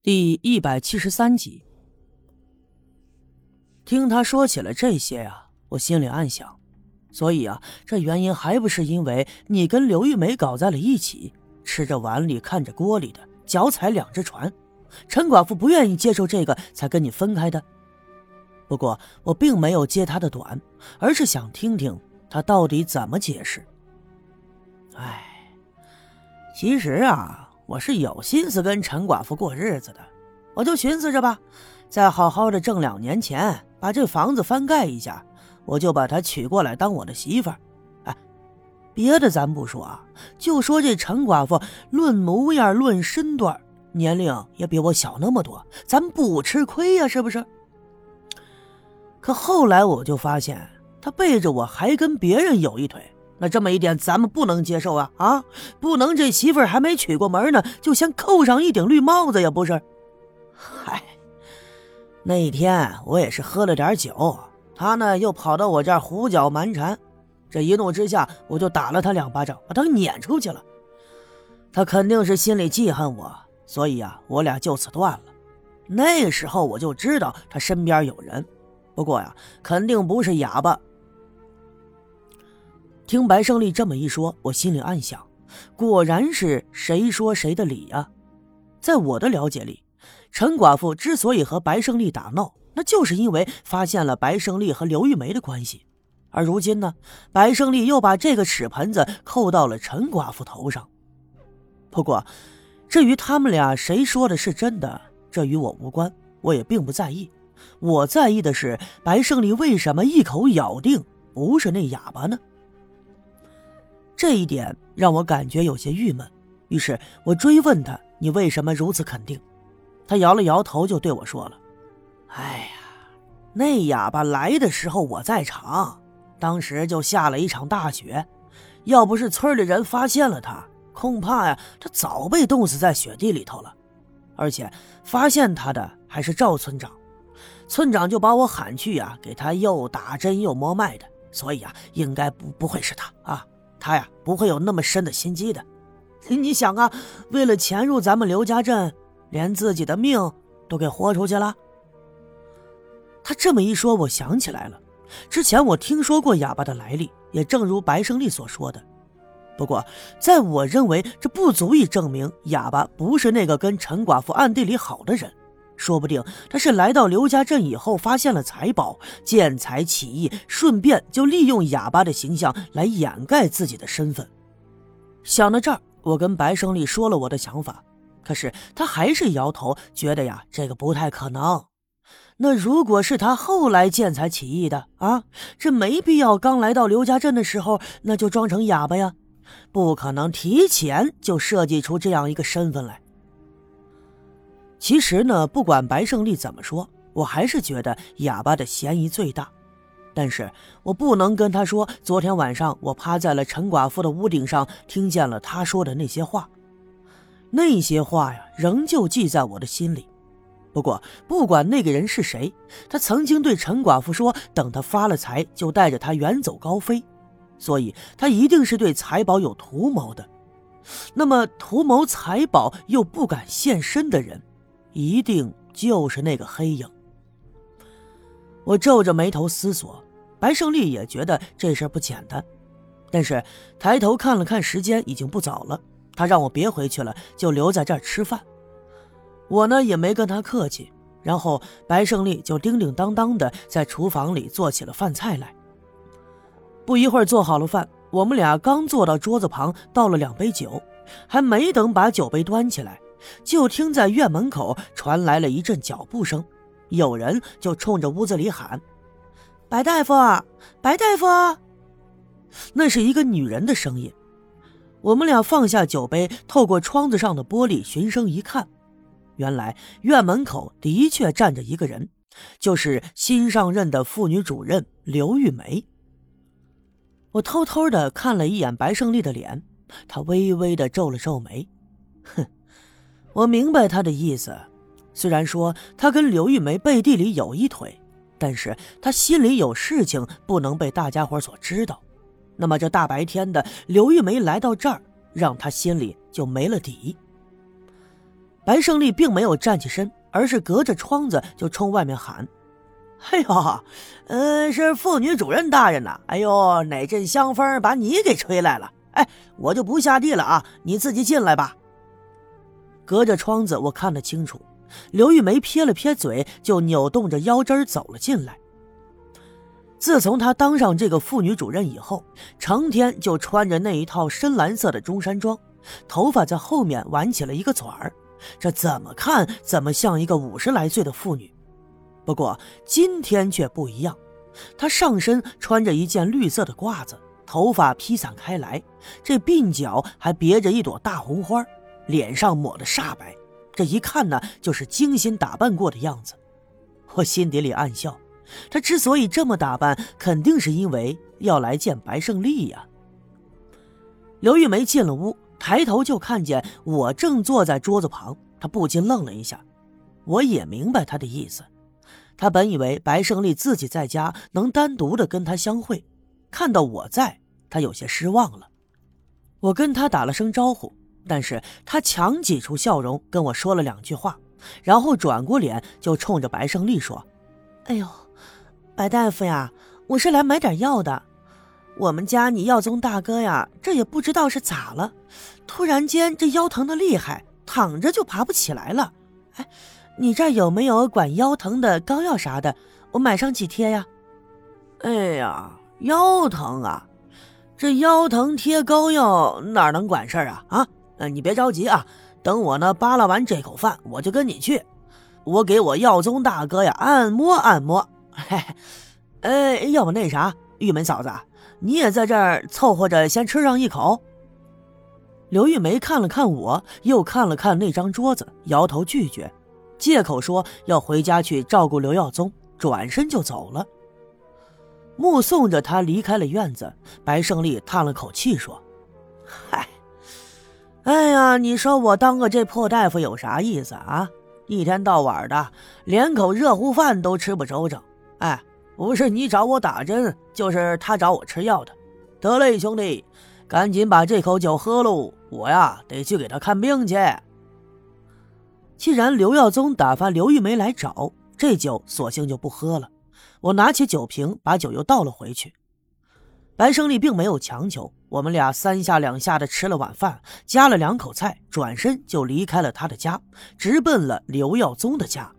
第一百七十三集，听他说起了这些呀，我心里暗想，所以啊，这原因还不是因为你跟刘玉梅搞在了一起，吃着碗里看着锅里的，脚踩两只船，陈寡妇不愿意接受这个，才跟你分开的。不过我并没有接他的短，而是想听听他到底怎么解释。哎，其实啊。我是有心思跟陈寡妇过日子的，我就寻思着吧，再好好的挣两年钱，把这房子翻盖一下，我就把她娶过来当我的媳妇儿。哎，别的咱不说啊，就说这陈寡妇，论模样，论身段，年龄也比我小那么多，咱不吃亏呀，是不是？可后来我就发现，她背着我还跟别人有一腿。那这么一点，咱们不能接受啊！啊，不能这媳妇儿还没娶过门呢，就先扣上一顶绿帽子呀？不是？嗨，那一天我也是喝了点酒，他呢又跑到我这儿胡搅蛮缠，这一怒之下，我就打了他两巴掌，把他撵出去了。他肯定是心里记恨我，所以啊，我俩就此断了。那时候我就知道他身边有人，不过呀，肯定不是哑巴。听白胜利这么一说，我心里暗想，果然是谁说谁的理啊！在我的了解里，陈寡妇之所以和白胜利打闹，那就是因为发现了白胜利和刘玉梅的关系，而如今呢，白胜利又把这个屎盆子扣到了陈寡妇头上。不过，至于他们俩谁说的是真的，这与我无关，我也并不在意。我在意的是白胜利为什么一口咬定不是那哑巴呢？这一点让我感觉有些郁闷，于是我追问他：“你为什么如此肯定？”他摇了摇头，就对我说了：“哎呀，那哑巴来的时候我在场，当时就下了一场大雪，要不是村里人发现了他，恐怕呀，他早被冻死在雪地里头了。而且发现他的还是赵村长，村长就把我喊去呀，给他又打针又摸脉的，所以啊，应该不不会是他啊。”他呀，不会有那么深的心机的。你想啊，为了潜入咱们刘家镇，连自己的命都给豁出去了。他这么一说，我想起来了，之前我听说过哑巴的来历，也正如白胜利所说的。不过，在我认为，这不足以证明哑巴不是那个跟陈寡妇暗地里好的人。说不定他是来到刘家镇以后，发现了财宝，见财起意，顺便就利用哑巴的形象来掩盖自己的身份。想到这儿，我跟白胜利说了我的想法，可是他还是摇头，觉得呀这个不太可能。那如果是他后来见财起意的啊，这没必要刚来到刘家镇的时候那就装成哑巴呀，不可能提前就设计出这样一个身份来。其实呢，不管白胜利怎么说，我还是觉得哑巴的嫌疑最大。但是我不能跟他说，昨天晚上我趴在了陈寡妇的屋顶上，听见了他说的那些话。那些话呀，仍旧记在我的心里。不过，不管那个人是谁，他曾经对陈寡妇说，等他发了财，就带着他远走高飞。所以，他一定是对财宝有图谋的。那么，图谋财宝又不敢现身的人？一定就是那个黑影。我皱着眉头思索，白胜利也觉得这事不简单，但是抬头看了看时间，已经不早了，他让我别回去了，就留在这儿吃饭。我呢也没跟他客气，然后白胜利就叮叮当当的在厨房里做起了饭菜来。不一会儿做好了饭，我们俩刚坐到桌子旁，倒了两杯酒，还没等把酒杯端起来。就听在院门口传来了一阵脚步声，有人就冲着屋子里喊：“白大夫，白大夫！”那是一个女人的声音。我们俩放下酒杯，透过窗子上的玻璃循声一看，原来院门口的确站着一个人，就是新上任的妇女主任刘玉梅。我偷偷的看了一眼白胜利的脸，他微微的皱了皱眉，哼。我明白他的意思，虽然说他跟刘玉梅背地里有一腿，但是他心里有事情不能被大家伙所知道。那么这大白天的，刘玉梅来到这儿，让他心里就没了底。白胜利并没有站起身，而是隔着窗子就冲外面喊：“哎呦，嗯，是妇女主任大人呐！哎呦，哪阵香风把你给吹来了？哎，我就不下地了啊，你自己进来吧。”隔着窗子，我看得清楚，刘玉梅撇了撇嘴，就扭动着腰肢走了进来。自从她当上这个妇女主任以后，成天就穿着那一套深蓝色的中山装，头发在后面挽起了一个卷儿。这怎么看怎么像一个五十来岁的妇女，不过今天却不一样。她上身穿着一件绿色的褂子，头发披散开来，这鬓角还别着一朵大红花，脸上抹得煞白，这一看呢就是精心打扮过的样子。我心底里暗笑，他之所以这么打扮，肯定是因为要来见白胜利呀。刘玉梅进了屋。抬头就看见我正坐在桌子旁，她不禁愣了一下。我也明白她的意思，她本以为白胜利自己在家能单独的跟她相会，看到我在，她有些失望了。我跟他打了声招呼，但是他强挤出笑容跟我说了两句话，然后转过脸就冲着白胜利说：“哎呦，白大夫呀，我是来买点药的。”我们家你耀宗大哥呀，这也不知道是咋了，突然间这腰疼的厉害，躺着就爬不起来了。哎，你这有没有管腰疼的膏药啥的？我买上几贴呀？哎呀，腰疼啊，这腰疼贴膏药哪能管事儿啊？啊，你别着急啊，等我呢扒拉完这口饭，我就跟你去，我给我耀宗大哥呀按摩按摩。嘿，哎，要不那啥，玉门嫂子。你也在这儿凑合着先吃上一口。刘玉梅看了看我，又看了看那张桌子，摇头拒绝，借口说要回家去照顾刘耀宗，转身就走了。目送着他离开了院子，白胜利叹了口气说：“嗨，哎呀，你说我当个这破大夫有啥意思啊？一天到晚的，连口热乎饭都吃不周正。哎。”不是你找我打针，就是他找我吃药的。得嘞，兄弟，赶紧把这口酒喝喽！我呀，得去给他看病去。既然刘耀宗打发刘玉梅来找，这酒索性就不喝了。我拿起酒瓶，把酒又倒了回去。白胜利并没有强求，我们俩三下两下的吃了晚饭，夹了两口菜，转身就离开了他的家，直奔了刘耀宗的家。